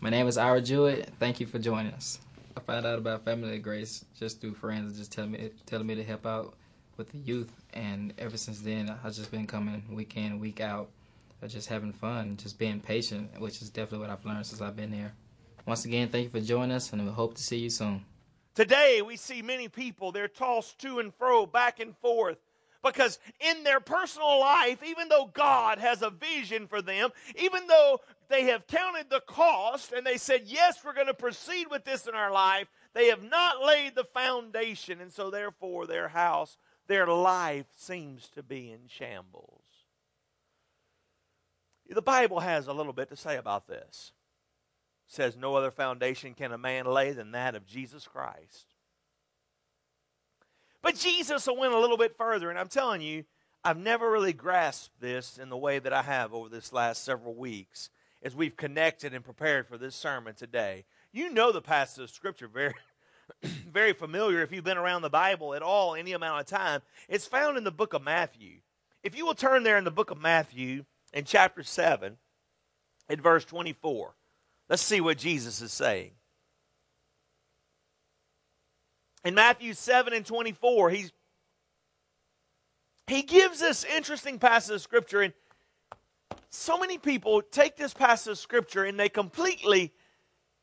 My name is Ira Jewett. Thank you for joining us. I found out about Family of Grace just through friends just telling me telling me to help out with the youth, and ever since then, I've just been coming week in, week out, uh, just having fun, just being patient, which is definitely what I've learned since I've been here. Once again, thank you for joining us, and we hope to see you soon. Today, we see many people, they're tossed to and fro, back and forth. Because in their personal life, even though God has a vision for them, even though they have counted the cost and they said, Yes, we're going to proceed with this in our life, they have not laid the foundation. And so, therefore, their house, their life seems to be in shambles. The Bible has a little bit to say about this. It says, No other foundation can a man lay than that of Jesus Christ. But Jesus went a little bit further, and I'm telling you, I've never really grasped this in the way that I have over this last several weeks as we've connected and prepared for this sermon today. You know the passage of Scripture very, very familiar if you've been around the Bible at all any amount of time. It's found in the book of Matthew. If you will turn there in the book of Matthew in chapter 7, in verse 24, let's see what Jesus is saying. In Matthew 7 and 24, he's he gives this interesting passage of scripture and so many people take this passage of scripture and they completely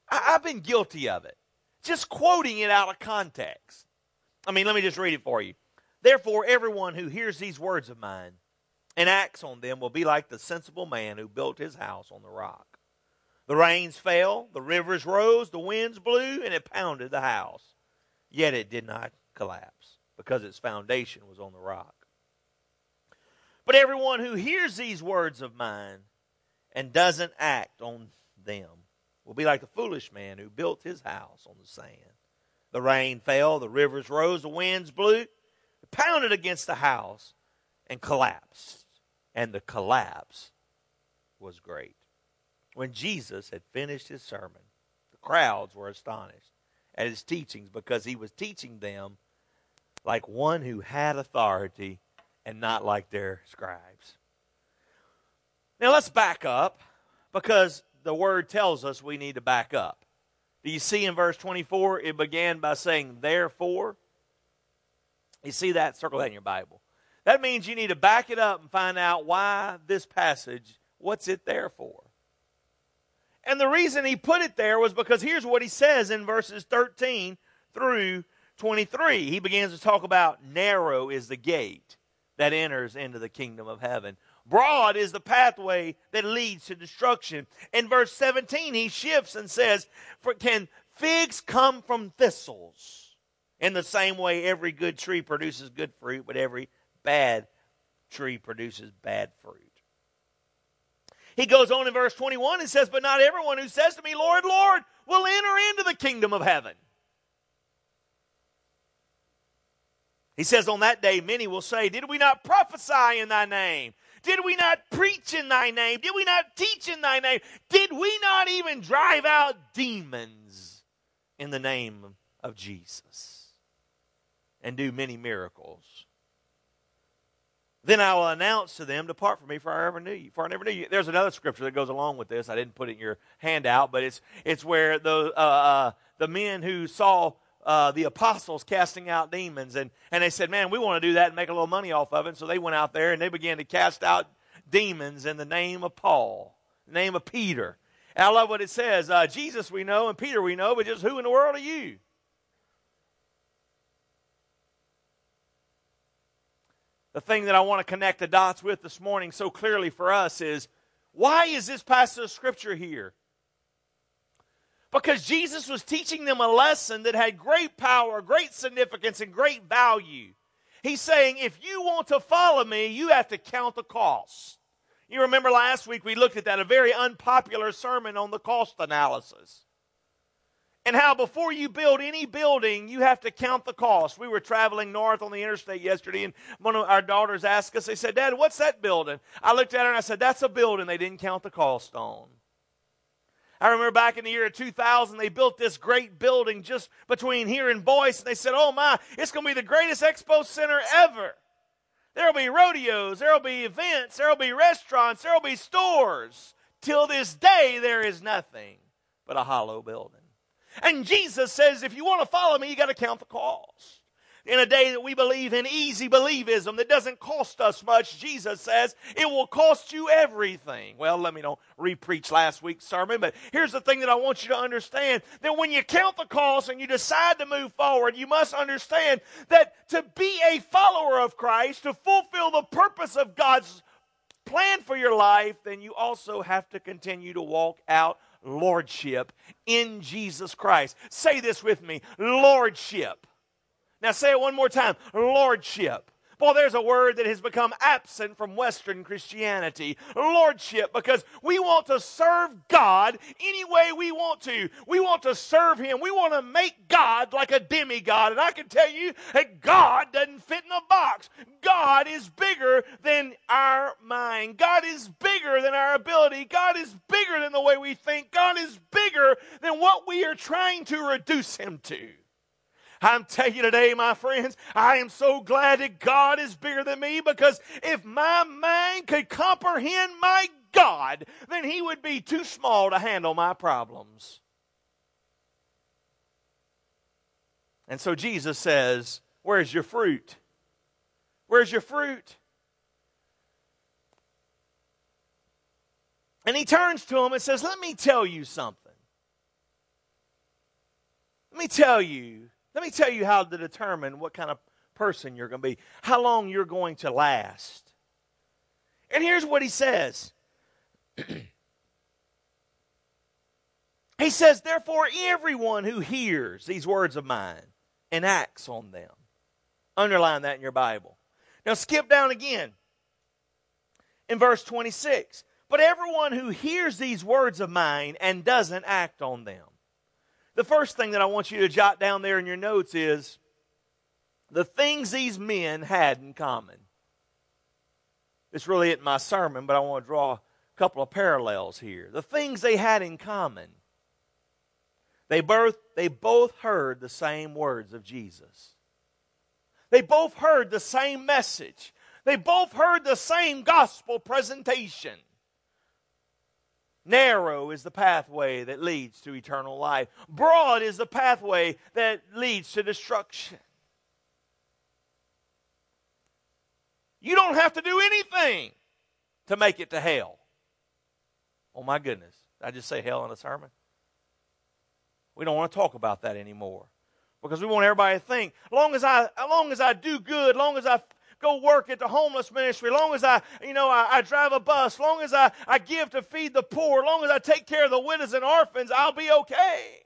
I, have been guilty of it. Just quoting it out of context. I mean let me just read it for you. Therefore everyone who hears these words of mine and acts on them will be like the sensible man who built his house on the rock. The rains fell the rivers rose the winds blew and it pounded the house. Yet it did not collapse because its foundation was on the rock but everyone who hears these words of mine and doesn't act on them will be like the foolish man who built his house on the sand. The rain fell, the rivers rose, the winds blew, it pounded against the house, and collapsed. And the collapse was great. When Jesus had finished his sermon, the crowds were astonished at his teachings because he was teaching them like one who had authority and not like their scribes. Now let's back up because the word tells us we need to back up. Do you see in verse 24 it began by saying therefore? You see that? Circle that in your Bible. That means you need to back it up and find out why this passage, what's it there for? And the reason he put it there was because here's what he says in verses 13 through 23. He begins to talk about narrow is the gate that enters into the kingdom of heaven. Broad is the pathway that leads to destruction. In verse 17, he shifts and says, For Can figs come from thistles? In the same way, every good tree produces good fruit, but every bad tree produces bad fruit. He goes on in verse 21 and says, But not everyone who says to me, Lord, Lord, will enter into the kingdom of heaven. He says, On that day, many will say, Did we not prophesy in thy name? Did we not preach in thy name? Did we not teach in thy name? Did we not even drive out demons in the name of Jesus and do many miracles? Then I will announce to them, Depart from me, for I ever knew you. For I never knew you. There's another scripture that goes along with this. I didn't put it in your handout, but it's it's where the uh, uh, the men who saw uh, the apostles casting out demons. And, and they said, man, we want to do that and make a little money off of it. So they went out there and they began to cast out demons in the name of Paul, the name of Peter. And I love what it says uh, Jesus we know and Peter we know, but just who in the world are you? The thing that I want to connect the dots with this morning so clearly for us is why is this passage of Scripture here? Because Jesus was teaching them a lesson that had great power, great significance, and great value. He's saying, if you want to follow me, you have to count the cost. You remember last week we looked at that, a very unpopular sermon on the cost analysis. And how before you build any building, you have to count the cost. We were traveling north on the interstate yesterday, and one of our daughters asked us, they said, Dad, what's that building? I looked at her and I said, That's a building they didn't count the cost on. I remember back in the year 2000, they built this great building just between here and Boyce, and they said, oh my, it's going to be the greatest expo center ever. There'll be rodeos, there'll be events, there'll be restaurants, there'll be stores. Till this day, there is nothing. but a hollow building. And Jesus says, if you want to follow me, you got to count the cost in a day that we believe in easy believism that doesn't cost us much, Jesus says it will cost you everything. Well, let me don't repreach last week's sermon, but here's the thing that I want you to understand that when you count the cost and you decide to move forward, you must understand that to be a follower of Christ, to fulfill the purpose of God's plan for your life, then you also have to continue to walk out lordship in Jesus Christ. Say this with me Lordship. Now say it one more time Lordship. Boy, there's a word that has become absent from Western Christianity Lordship, because we want to serve God any way we want to. We want to serve Him. We want to make God like a demigod. And I can tell you that God doesn't fit in a box. God is bigger than our mind. God is bigger than our ability. God is bigger than the way we think. God is bigger than what we are trying to reduce Him to. I'm telling you today, my friends, I am so glad that God is bigger than me because if my mind could comprehend my God, then He would be too small to handle my problems. And so Jesus says, Where's your fruit? Where's your fruit? And he turns to him and says, Let me tell you something. Let me tell you let me tell you how to determine what kind of person you're going to be, how long you're going to last. And here's what he says He says, Therefore, everyone who hears these words of mine and acts on them. Underline that in your Bible. Now, skip down again in verse 26. But everyone who hears these words of mine and doesn't act on them the first thing that I want you to jot down there in your notes is the things these men had in common. It's really in my sermon, but I want to draw a couple of parallels here. The things they had in common. They both, they both heard the same words of Jesus. They both heard the same message. They both heard the same gospel presentation. Narrow is the pathway that leads to eternal life. Broad is the pathway that leads to destruction. You don't have to do anything to make it to hell. Oh my goodness. I just say hell in a sermon? We don't want to talk about that anymore. Because we want everybody to think, long as I, as long as I do good, as long as I go work at the homeless ministry, long as I, you know, I, I drive a bus, long as I, I give to feed the poor, long as I take care of the widows and orphans, I'll be okay.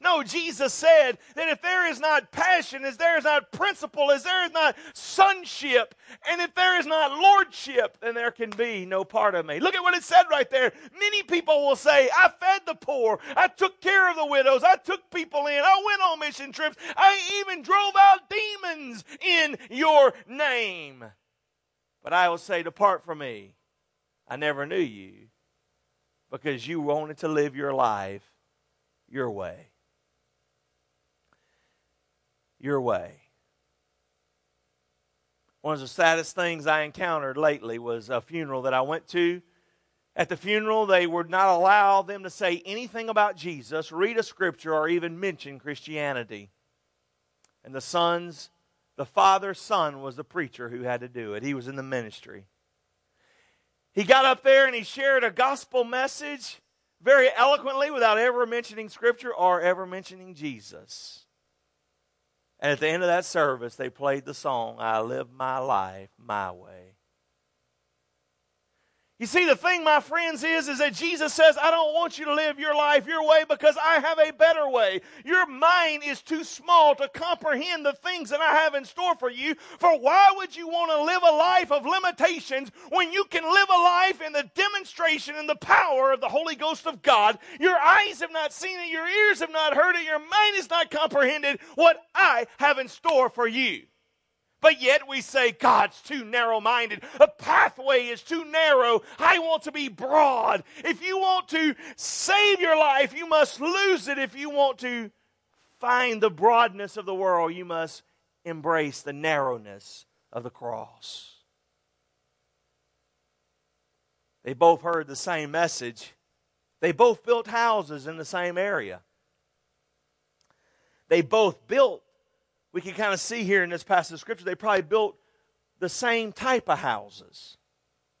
No, Jesus said that if there is not passion, as there is not principle, as there is not sonship, and if there is not lordship, then there can be no part of me. Look at what it said right there. Many people will say, I fed the poor, I took care of the widows, I took people in, I went on mission trips, I even drove out demons in your name. But I will say, Depart from me. I never knew you because you wanted to live your life your way your way. One of the saddest things I encountered lately was a funeral that I went to. At the funeral, they would not allow them to say anything about Jesus, read a scripture, or even mention Christianity. And the son's, the father's son was the preacher who had to do it. He was in the ministry. He got up there and he shared a gospel message very eloquently without ever mentioning scripture or ever mentioning Jesus. And at the end of that service, they played the song, I Live My Life My Way. You see, the thing, my friends, is, is that Jesus says, I don't want you to live your life your way because I have a better way. Your mind is too small to comprehend the things that I have in store for you. For why would you want to live a life of limitations when you can live a life in the demonstration and the power of the Holy Ghost of God? Your eyes have not seen it, your ears have not heard it, your mind has not comprehended what I have in store for you. But yet we say God's too narrow minded. A pathway is too narrow. I want to be broad. If you want to save your life, you must lose it. If you want to find the broadness of the world, you must embrace the narrowness of the cross. They both heard the same message, They both built houses in the same area. They both built, we can kind of see here in this passage of Scripture, they probably built the same type of houses.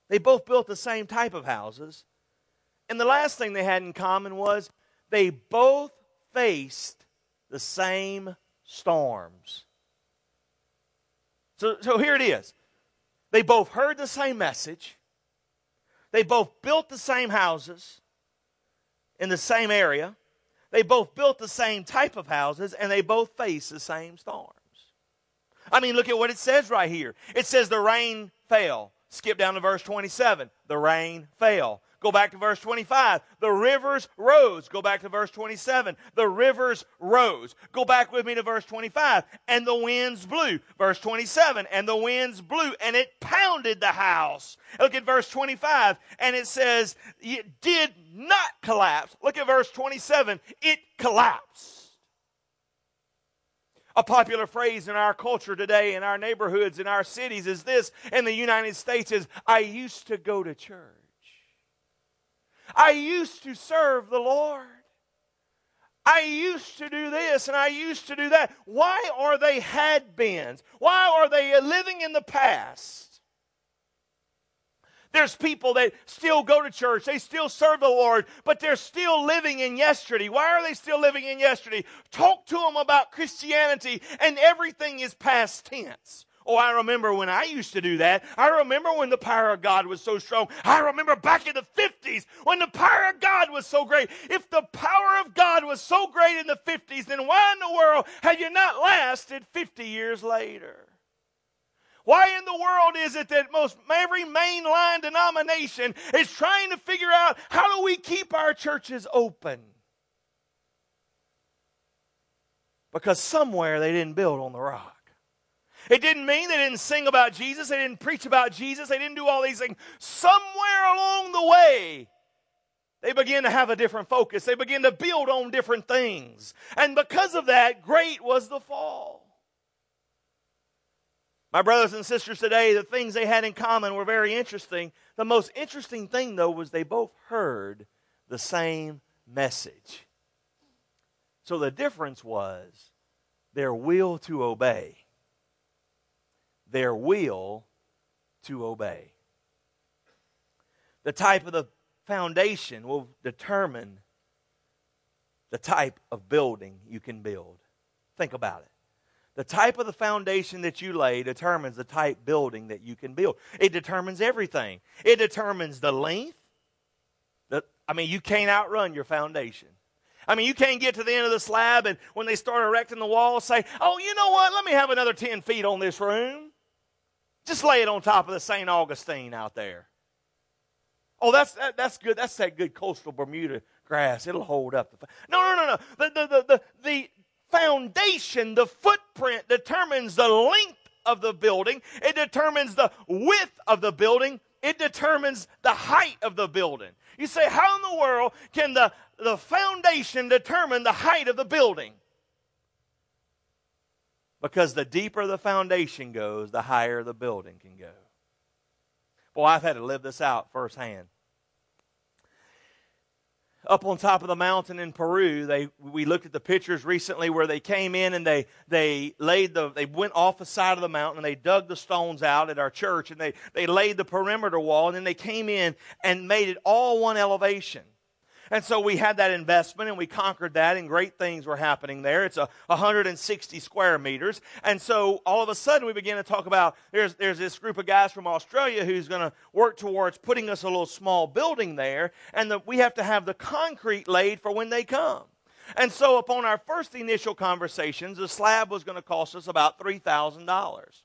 They both built the same type of houses. And the last thing they had in common was they both faced the same storms. So, so here it is. They both heard the same message. They both built the same houses in the same area. They both built the same type of houses and they both faced the same storms. I mean, look at what it says right here. It says the rain fell. Skip down to verse 27. The rain fell. Go back to verse 25. The rivers rose. Go back to verse 27. The rivers rose. Go back with me to verse 25. And the winds blew. Verse 27. And the winds blew and it pounded the house. Look at verse 25. And it says, it did not collapse. Look at verse 27. It collapsed. A popular phrase in our culture today, in our neighborhoods, in our cities, is this in the United States is, I used to go to church. I used to serve the Lord. I used to do this and I used to do that. Why are they had beens? Why are they living in the past? There's people that still go to church, they still serve the Lord, but they're still living in yesterday. Why are they still living in yesterday? Talk to them about Christianity, and everything is past tense. Oh, I remember when I used to do that. I remember when the power of God was so strong. I remember back in the 50s when the power of God was so great. If the power of God was so great in the 50s, then why in the world have you not lasted 50 years later? Why in the world is it that most every mainline denomination is trying to figure out how do we keep our churches open? Because somewhere they didn't build on the rock. It didn't mean they didn't sing about Jesus, they didn't preach about Jesus, they didn't do all these things. Somewhere along the way, they begin to have a different focus. They begin to build on different things. And because of that, great was the fall. My brothers and sisters today, the things they had in common were very interesting. The most interesting thing, though, was they both heard the same message. So the difference was their will to obey their will to obey. The type of the foundation will determine the type of building you can build. Think about it. The type of the foundation that you lay determines the type building that you can build. It determines everything. It determines the length. The, I mean, you can't outrun your foundation. I mean, you can't get to the end of the slab and when they start erecting the wall, say, oh, you know what? Let me have another 10 feet on this room. Just lay it on top of the St. Augustine out there. Oh, that's that, that's good. That's that good coastal Bermuda grass. It'll hold up. The, no, no, no, no. The, the, the, the, the foundation, the footprint determines the length of the building. It determines the width of the building. It determines the height of the building. You say, how in the world can the, the foundation determine the height of the building? Because the deeper the foundation goes, the higher the building can go. Boy, I've had to live this out firsthand. Up on top of the mountain in Peru, they we looked at the pictures recently where they came in and they they laid the they went off the side of the mountain and they dug the stones out at our church and they they laid the perimeter wall and then they came in and made it all one elevation. And so we had that investment and we conquered that, and great things were happening there. It's a 160 square meters. And so all of a sudden we began to talk about there's, there's this group of guys from Australia who's going to work towards putting us a little small building there, and we have to have the concrete laid for when they come. And so upon our first initial conversations, the slab was going to cost us about $3,000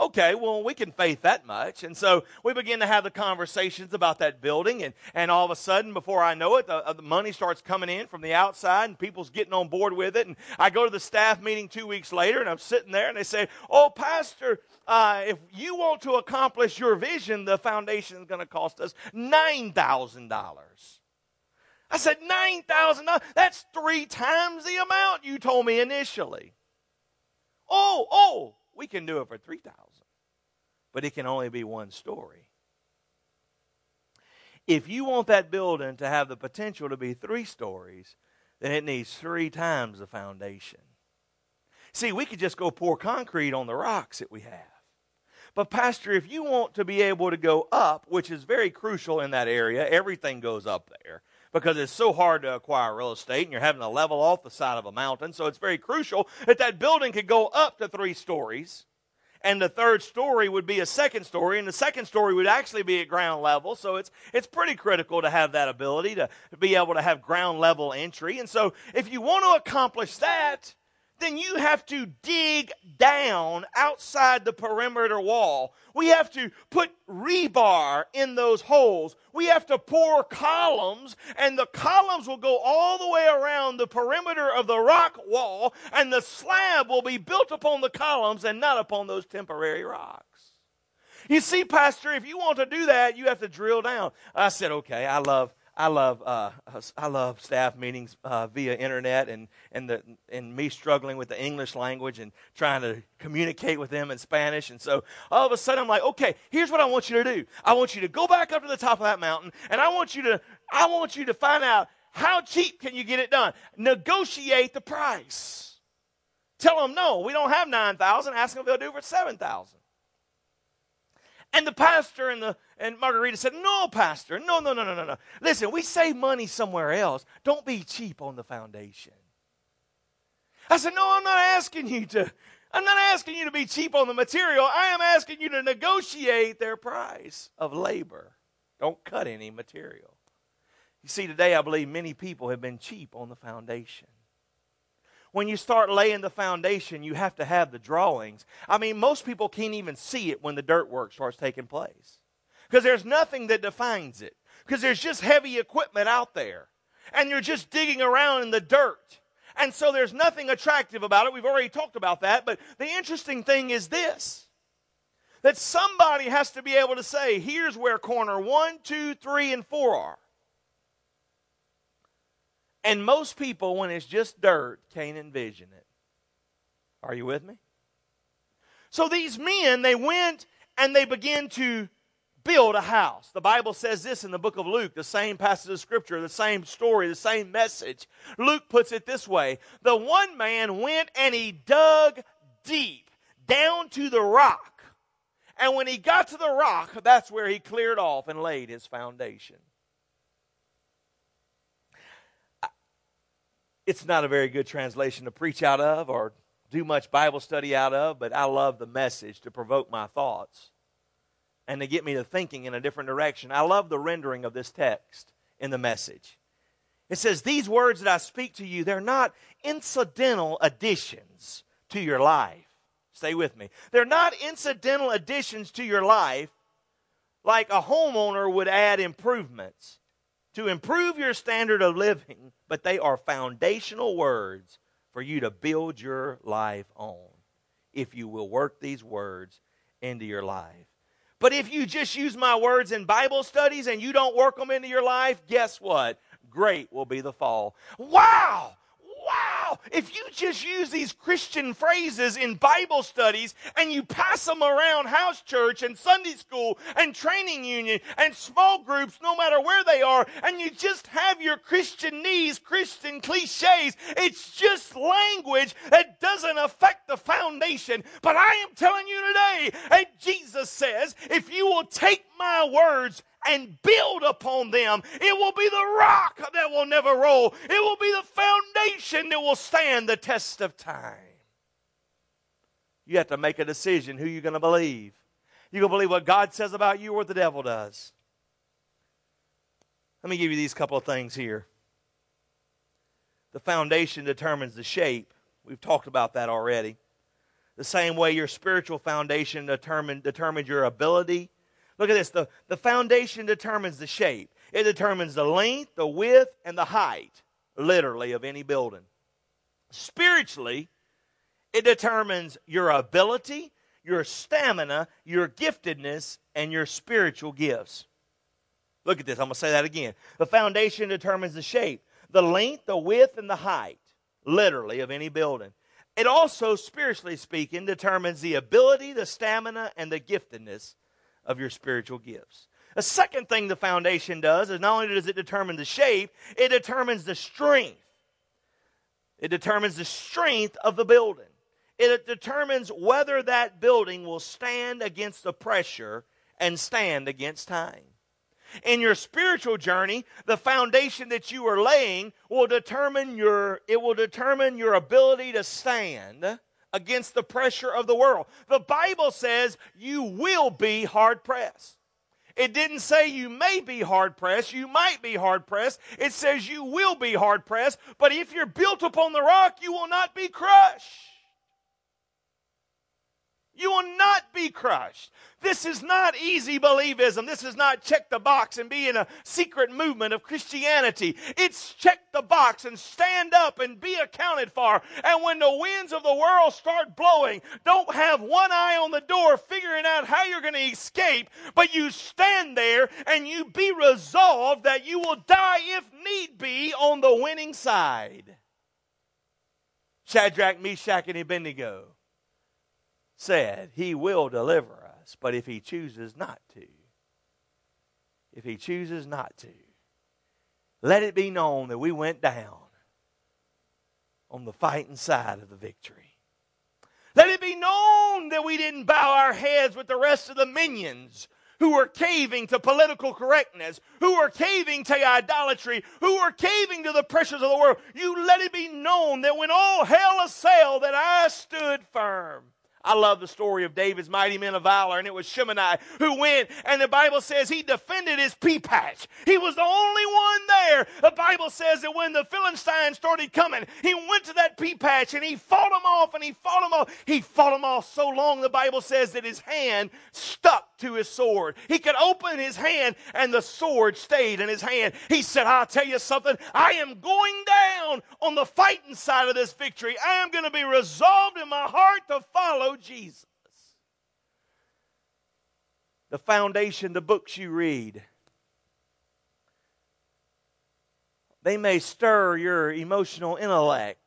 okay, well, we can faith that much. And so we begin to have the conversations about that building. And, and all of a sudden, before I know it, the, uh, the money starts coming in from the outside and people's getting on board with it. And I go to the staff meeting two weeks later and I'm sitting there and they say, oh, Pastor, uh, if you want to accomplish your vision, the foundation is going to cost us $9,000. I said, $9,000? That's three times the amount you told me initially. Oh, oh, we can do it for 3000 but it can only be one story. If you want that building to have the potential to be three stories, then it needs three times the foundation. See, we could just go pour concrete on the rocks that we have. But, Pastor, if you want to be able to go up, which is very crucial in that area, everything goes up there because it's so hard to acquire real estate and you're having to level off the side of a mountain. So, it's very crucial that that building could go up to three stories and the third story would be a second story, and the second story would actually be at ground level. So it's it's pretty critical to have that ability to be able to have ground level entry. And so if you want to accomplish that, then you have to dig down outside the perimeter wall. We have to put rebar in those holes. We have to pour columns, and the columns will go all the way around the perimeter of the rock wall, and the slab will be built upon the columns and not upon those temporary rocks. You see, Pastor, if you want to do that, you have to drill down. I said, okay, I love I love uh, I love staff meetings uh, via internet and and the and me struggling with the English language and trying to communicate with them in Spanish. And so all of a sudden I'm like, okay, here's what I want you to do. I want you to go back up to the top of that mountain, and I want you to I want you to find out how cheap can you get it done. Negotiate the price. Tell them no, we don't have nine thousand. Ask them if they'll do it for seven thousand. And the pastor and the and Margarita said, No, Pastor, no, no, no, no, no, no. Listen, we save money somewhere else. Don't be cheap on the foundation. I said, No, I'm not asking you to. I'm not asking you to be cheap on the material. I am asking you to negotiate their price of labor. Don't cut any material. You see, today I believe many people have been cheap on the foundation when you start laying the foundation, you have to have the drawings. I mean, most people can't even see it when the dirt work starts taking place because there's nothing that defines it because there's just heavy equipment out there and you're just digging around in the dirt. And so there's nothing attractive about it. We've already talked about that. But the interesting thing is this that somebody has to be able to say, here's where corner one, two, three, and four are. And most people, when it's just dirt, can't envision it. Are you with me? So these men, they went and they began to build a house. The Bible says this in the book of Luke, the same passage of scripture, the same story, the same message. Luke puts it this way The one man went and he dug deep down to the rock. And when he got to the rock, that's where he cleared off and laid his foundation. It's not a very good translation to preach out of or do much Bible study out of, but I love the message to provoke my thoughts and to get me to thinking in a different direction. I love the rendering of this text in the message. It says, These words that I speak to you, they're not incidental additions to your life. Stay with me. They're not incidental additions to your life like a homeowner would add improvements to improve your standard of living, but they are foundational words for you to build your life on if you will work these words into your life. But if you just use my words in Bible studies and you don't work them into your life, guess what? Great will be the fall. Wow! Wow, if you just use these Christian phrases in Bible studies and you pass them around house church and Sunday school and training union and small groups, no matter where they are, and you just have your Christianese, Christian cliches, it's just language that doesn't affect the foundation. But I am telling you today, and Jesus says, if you will take my words and build upon them. It will be the rock that will never roll. It will be the foundation that will stand the test of time. You have to make a decision who you're going to believe. You're going to believe what God says about you or what the devil does. Let me give you these couple of things here. The foundation determines the shape. We've talked about that already. The same way your spiritual foundation determine, determines your ability Look at this. The, the foundation determines the shape, it determines the length, the width, and the height, literally, of any building. Spiritually, it determines your ability, your stamina, your giftedness, and your spiritual gifts. Look at this. I'm going to say that again. The foundation determines the shape, the length, the width, and the height, literally, of any building. It also, spiritually speaking, determines the ability, the stamina, and the giftedness of your spiritual gifts. The second thing the foundation does is not only does it determine the shape, it determines the strength. It determines the strength of the building. It determines whether that building will stand against the pressure and stand against time. In your spiritual journey, the foundation that you are laying will determine your it will determine your ability to stand against the pressure of the world. The Bible says you will be hard pressed. It didn't say you may be hard pressed, you might be hard pressed. It says you will be hard pressed, but if you're built upon the rock, you will not be crushed. You will not be crushed. This is not easy believism. This is not check the box and be in a secret movement of Christianity. It's check the box and stand up and be accounted for. And when the winds of the world start blowing, don't have one eye on the door figuring out how you're going to escape, but you stand there and you be resolved that you will die if need be on the winning side. Shadrach, Meshach, and Abednego said, He will deliver us, but if He chooses not to, if He chooses not to, let it be known that we went down on the fighting side of the victory. Let it be known that we didn't bow our heads with the rest of the minions who were caving to political correctness, who were caving to idolatry, who were caving to the pressures of the world. You let it be known that when all hell assailed, that I stood firm. I love the story of David's mighty men of valor, and it was Shimei who went, and the Bible says he defended his pea patch. He was the only one there. The Bible says that when the Philistines started coming, he went to that pea patch and he fought them off, and he fought them off. He fought them off so long, the Bible says that his hand stuck to his sword. He could open his hand, and the sword stayed in his hand. He said, I'll tell you something. I am going down on the fighting side of this victory. I am going to be resolved in my heart to follow Jesus. The foundation, the books you read, they may stir your emotional intellect,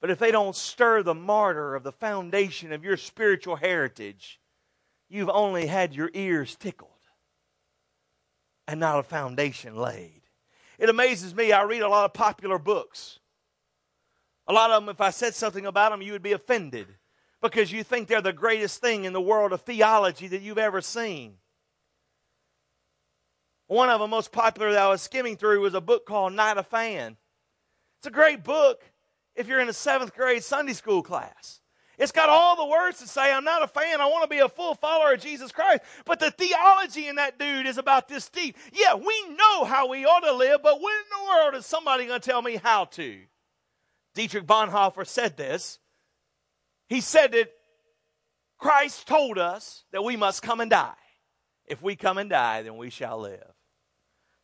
but if they don't stir the martyr of the foundation of your spiritual heritage, you've only had your ears tickled and not a foundation laid. It amazes me. I read a lot of popular books. A lot of them, if I said something about them, you would be offended because you think they're the greatest thing in the world of theology that you've ever seen. One of the most popular that I was skimming through was a book called Not a Fan. It's a great book if you're in a seventh grade Sunday school class. It's got all the words to say, I'm not a fan, I want to be a full follower of Jesus Christ. But the theology in that dude is about this deep. Yeah, we know how we ought to live, but when in the world is somebody going to tell me how to? Dietrich Bonhoeffer said this he said that Christ told us that we must come and die. If we come and die, then we shall live.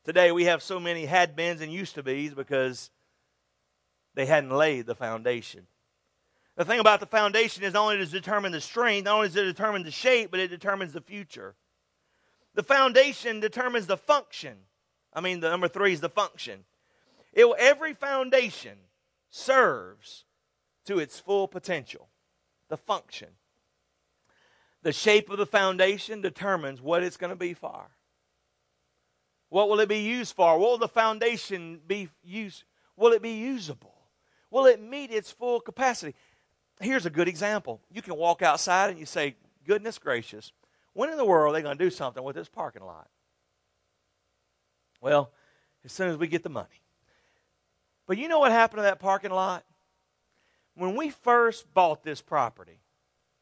Today we have so many had beens and used to be's because they hadn't laid the foundation. The thing about the foundation is not only does it determine the strength, not only does it determine the shape, but it determines the future. The foundation determines the function. I mean, the number three is the function. It, every foundation serves to its full potential the function. The shape of the foundation determines what it's going to be for. What will it be used for? Will the foundation be used? Will it be usable? Will it meet its full capacity? Here's a good example. You can walk outside and you say, Goodness gracious, when in the world are they going to do something with this parking lot? Well, as soon as we get the money. But you know what happened to that parking lot? When we first bought this property,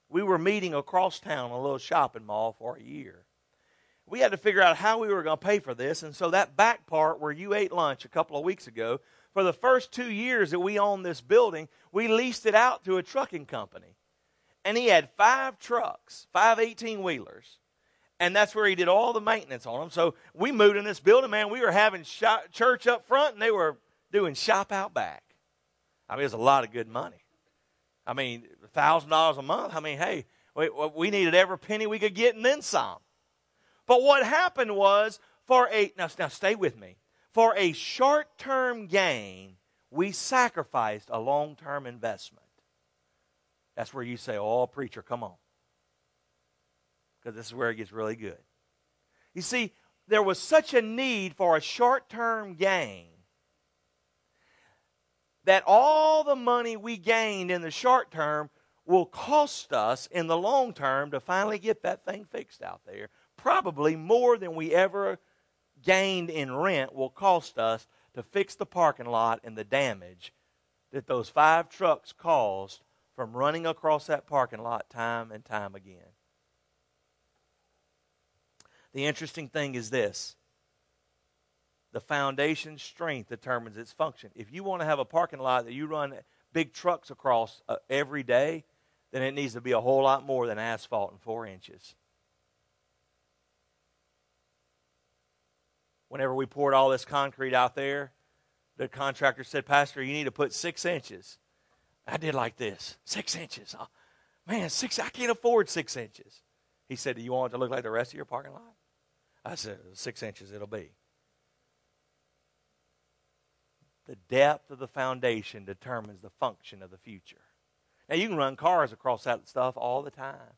we were meeting across town, in a little shopping mall, for a year. We had to figure out how we were going to pay for this, and so that back part where you ate lunch a couple of weeks ago, for the first two years that we owned this building, we leased it out to a trucking company. And he had five trucks, five 18 wheelers. And that's where he did all the maintenance on them. So we moved in this building, man. We were having shop, church up front, and they were doing shop out back. I mean, it was a lot of good money. I mean, thousand dollars a month. I mean, hey, we, we needed every penny we could get and then some. But what happened was for a now, now stay with me. For a short term gain, we sacrificed a long term investment. That's where you say, "Oh, preacher, come on," because this is where it gets really good. You see, there was such a need for a short term gain that all the money we gained in the short term will cost us in the long term to finally get that thing fixed out there. Probably more than we ever gained in rent will cost us to fix the parking lot and the damage that those five trucks caused from running across that parking lot time and time again. The interesting thing is this the foundation strength determines its function. If you want to have a parking lot that you run big trucks across uh, every day, then it needs to be a whole lot more than asphalt and four inches. Whenever we poured all this concrete out there, the contractor said, Pastor, you need to put six inches. I did like this six inches. Oh, man, six, I can't afford six inches. He said, Do you want it to look like the rest of your parking lot? I said, Six inches it'll be. The depth of the foundation determines the function of the future. Now, you can run cars across that stuff all the time.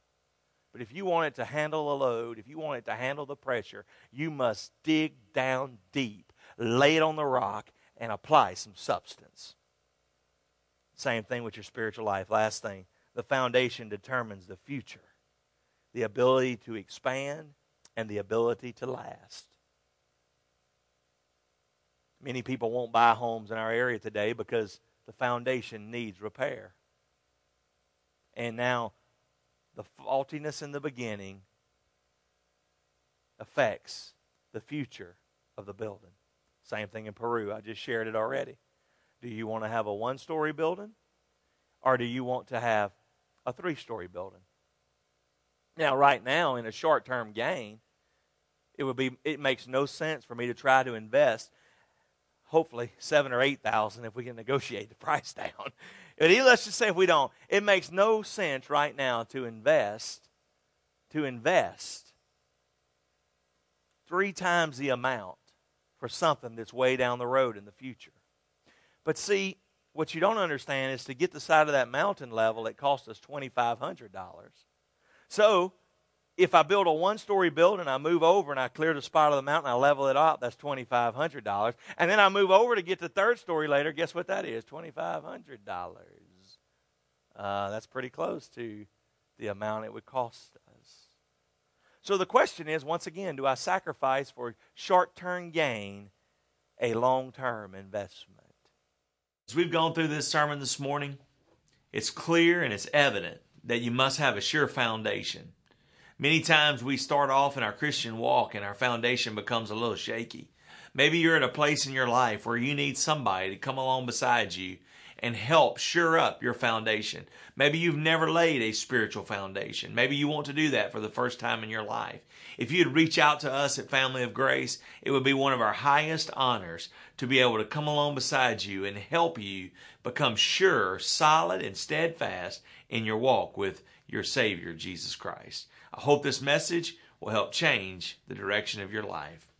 But if you want it to handle the load, if you want it to handle the pressure, you must dig down deep, lay it on the rock, and apply some substance. Same thing with your spiritual life. Last thing, the foundation determines the future the ability to expand and the ability to last. Many people won't buy homes in our area today because the foundation needs repair. And now, the faultiness in the beginning affects the future of the building. Same thing in Peru. I just shared it already. Do you want to have a one story building? Or do you want to have a three story building? Now, right now, in a short term gain, it would be it makes no sense for me to try to invest hopefully seven or eight thousand if we can negotiate the price down. But let's just say if we don't, it makes no sense right now to invest to invest three times the amount for something that's way down the road in the future. But see, what you don't understand is to get the side of that mountain level, it costs us $2,500. So, if I build a one story building, I move over and I clear the spot of the mountain, I level it up, that's $2,500. And then I move over to get the third story later, guess what that is? $2,500. Uh, that's pretty close to the amount it would cost us. so the question is once again, do I sacrifice for short term gain a long term investment? As we've gone through this sermon this morning, it's clear and it's evident that you must have a sure foundation. Many times we start off in our Christian walk and our foundation becomes a little shaky. Maybe you're at a place in your life where you need somebody to come along beside you and help sure up your foundation. Maybe you've never laid a spiritual foundation. Maybe you want to do that for the first time in your life. If you'd reach out to us at Family of Grace, it would be one of our highest honors to be able to come along beside you and help you become sure, solid, and steadfast in your walk with your Savior, Jesus Christ. I hope this message will help change the direction of your life.